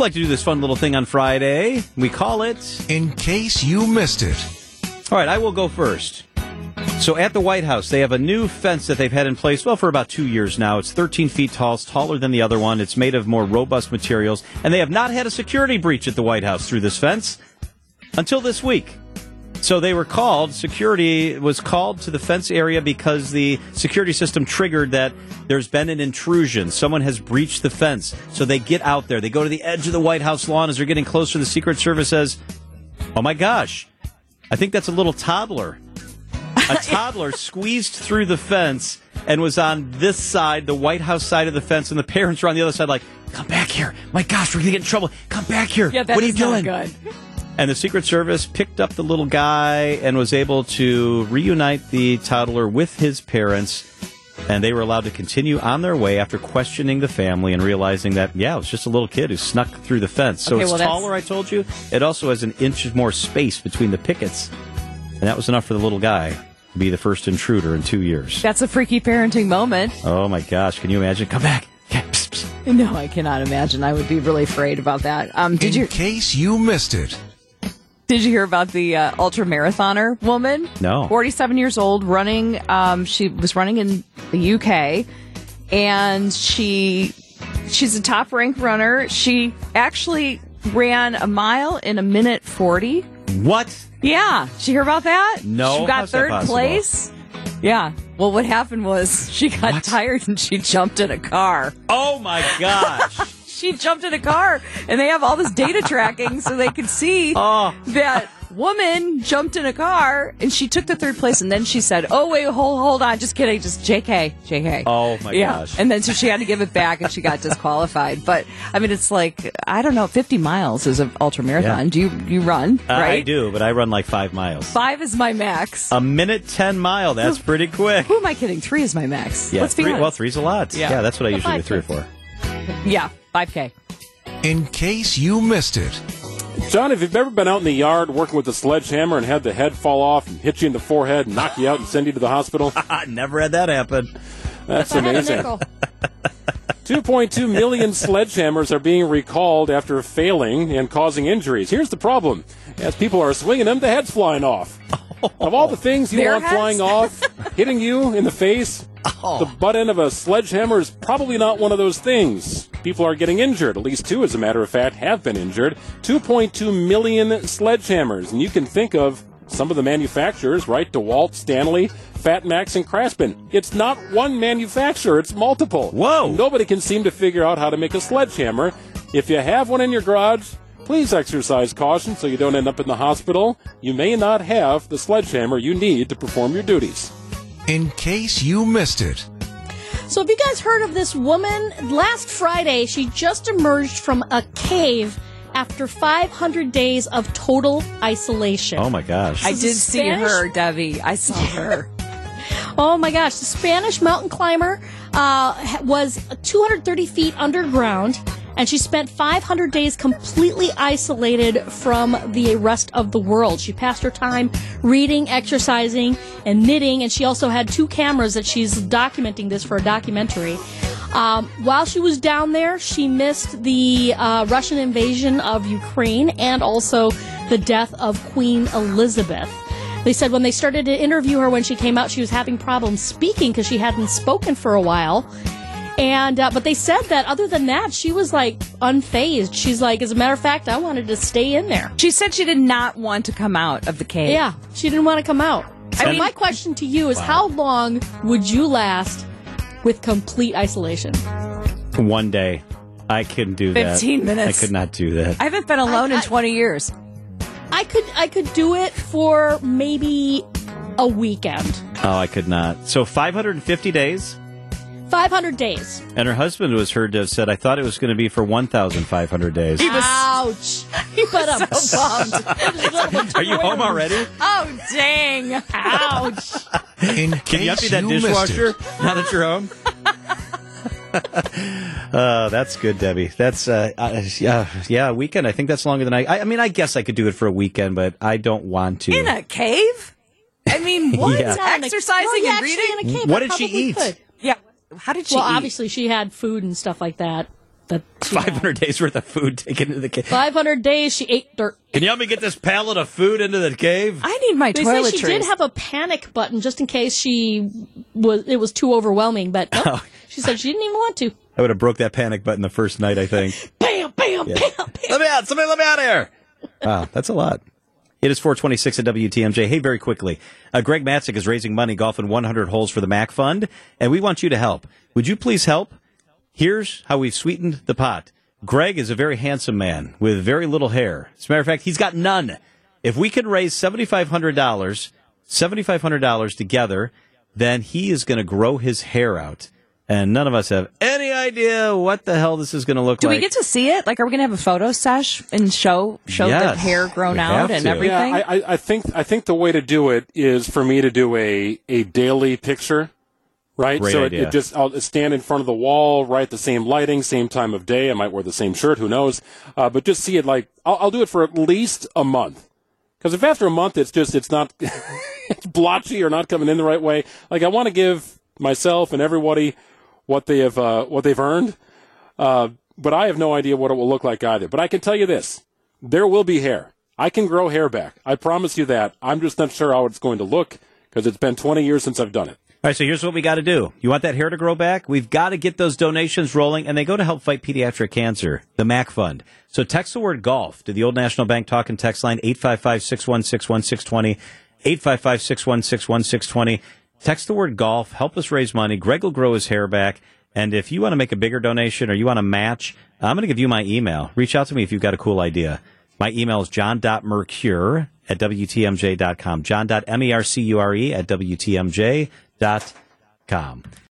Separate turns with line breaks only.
like to do this fun little thing on Friday. We call it.
In case you missed it.
All right, I will go first. So at the White House, they have a new fence that they've had in place, well, for about two years now. It's 13 feet tall. It's taller than the other one. It's made of more robust materials. And they have not had a security breach at the White House through this fence until this week. So they were called, security was called to the fence area because the security system triggered that there's been an intrusion. Someone has breached the fence. So they get out there. They go to the edge of the White House lawn as they're getting closer. The Secret Service says, Oh my gosh, I think that's a little toddler. A toddler squeezed through the fence and was on this side, the White House side of the fence, and the parents were on the other side, like, come back here. My gosh, we're going to get in trouble. Come back here.
Yeah,
what are you doing?
good.
And the Secret Service picked up the little guy and was able to reunite the toddler with his parents. And they were allowed to continue on their way after questioning the family and realizing that, yeah, it was just a little kid who snuck through the fence. So
Okay,
it's
well, that's-
taller, I told you. It also has an inch more space between the pickets. And that was enough for the little guy to be the first intruder in two years.
That's a freaky parenting moment.
Oh my gosh, can you imagine? Come back. Okay, psst, psst.
No, I cannot imagine. I would be really afraid about that. Um, did
In
you
case you missed it.
Did you hear about the uh, ultra marathoner woman?
No.
Forty-seven years old, running. Um, she was running in the UK, and she she's a top ranked runner. She actually ran a mile in a minute forty.
What?
Yeah, did you hear about that?
No,
she got
how's
third place. Yeah. Well, what happened was she got
What?
tired and she jumped in a car.
Oh my gosh.
She jumped in a car, and they have all this data tracking so they could see
Oh.
that woman jumped in a car and she took the third place. And then she said, "Oh wait, hold hold on, just kidding, just Jk, Jk."
Oh, my
yeah.
gosh.
And then so she had to give it back, and she got disqualified. But I mean, it's like I don't know, fifty miles is an ultra marathon.
Yeah.
Do you you run
Uh,
right?
I do, but I run like five miles.
Five is my max.
A minute 10 mile. That's pretty quick.
Who am I kidding? Three is my max.
Yeah,
Let's be
three,
honest.
well, three's a lot.
Yeah.
Yeah, that's what I usually do. Three or four.
Yeah, five k.
In case you missed it.
John, if you've ever been out in the yard working with a sledgehammer and had the head fall off and hit you in the forehead, and knock you out, and send you to the hospital,
I never had that happen.
that's amazing. 2.2 million sledgehammers are being recalled after failing and causing injuries. Here's the problem: as people are swinging them, the head's flying off. Of all the things you
Their
want
heads?
flying off, hitting you in the face, Oh. the butt end of a sledgehammer is probably not one of those things. People are getting injured. At least two, as a matter of fact, have been injured. 2.2 million sledgehammers. And you can think of some of the manufacturers, right? DeWalt, Stanley, Fat Max, and Craftsman. It's not one manufacturer, it's multiple.
Whoa.
Nobody can seem to figure out how to make a sledgehammer. If you have one in your garage, please exercise caution so you don't end up in the hospital. You may not have the sledgehammer you need to perform your duties.
In case you missed it.
So, have you guys heard of this woman? Last Friday, she just emerged from a cave after 500 days of total isolation.
Oh my gosh.
I did
is
see her, Debbie. I saw her.
Oh my gosh, the Spanish mountain climber uh, was 230 feet underground, and she spent 500 days completely isolated from the rest of the world. She passed her time reading, exercising, and knitting, and she also had two cameras that she's documenting this for a documentary. Um, while she was down there, she missed the uh, Russian invasion of Ukraine and also the death of Queen Elizabeth. They said when they started to interview her when she came out, she was having problems speaking because she hadn't spoken for a while. And uh, but they said that other than that, she was like unfazed. She's like, as a matter of fact, I wanted to stay in there.
She said she did not want to come out of the cave.
Yeah, she didn't want to come out. I mean, my question to you is, how long would you last with complete isolation?
One day. I couldn't do that.
15 minutes.
I could not do that.
I haven't been alone
I-
in
I-
20 years.
I could, I could do it for maybe a weekend,
oh, I could not. So 550 days?
Five hundred days.
And her husband was heard to have said, I thought it was going to be for 1,500 days.
Ouch! He I'm
So bummed.
Are you home already?
oh, dang. Ouch.
In
Can you empty that
missed
dishwasher now that you're home? uh, that's good, Debbie. That's uh, uh, yeah, yeah. Weekend. I think that's longer than I, I. I mean, I guess I could do it for a weekend, but I don't want to.
In a cave? I mean, what?
Yeah.
Not in a-
Exercising
well, yeah,
and reading?
in a cave,
What
I
did she eat?
could.
Yeah. How did she
Well,
eat?
obviously she had food and stuff like that. that
500 days worth of food taken into the cave.
500 days she ate dirt.
Can you help me get this pallet of food into the cave?
I need my
They say
toiletries.
she did have a panic button just in case she was it was too overwhelming, but nope,
Oh.
she said she didn't even want to.
I would have broke that panic button the first night, I think.
Bam, bam, bam, bam.
let me out! Somebody let me out of here! Wow, that's a lot. It is 426 at WTMJ. Hey, very quickly. Uh, Greg Matzek is raising money golfing 100 holes for the MACC Fund, and we want you to help. Would you please help? Here's how we've sweetened the pot. Greg is a very handsome man with very little hair. As a matter of fact, he's got none. If we can raise $7,500, $7,500 together, then he is going to grow his hair out. And none of us have any idea what the hell this is going to look
Do
like.
Do we get to see it? Like, are we going to have a photo sesh and show show the hair grown out and
to.
everything?
Yeah, I, I, I think I think the way to do it is for me to do a, a daily picture, right?
Great
so
idea.
It, it just I'll stand in front of the wall, right? The same lighting, same time of day. I might wear the same shirt. Who knows? Uh, but just see it like I'll, I'll do it for at least a month. Because if after a month it's just it's not it's blotchy or not coming in the right way, like I want to give myself and everybody what they have uh, what they've earned. Uh, but I have no idea what it will look like either. But I can tell you this: there will be hair. I can grow hair back. I promise you that. I'm just not sure how it's going to look because it's been 20 years since I've done it.
All right, so here's what we got to do. You want that hair to grow back? We've got to get those donations rolling, and they go to help fight pediatric cancer, the MACC Fund. So text the word golf to the Old National Bank talk and text line 855 616 1620. 855 616 1620. Text the word golf. Help us raise money. Greg will grow his hair back. And if you want to make a bigger donation or you want to match, I'm going to give you my email. Reach out to me if you've got a cool idea. My email is john.mercure at WTMJ.com. John.mercure at WTMJ.com.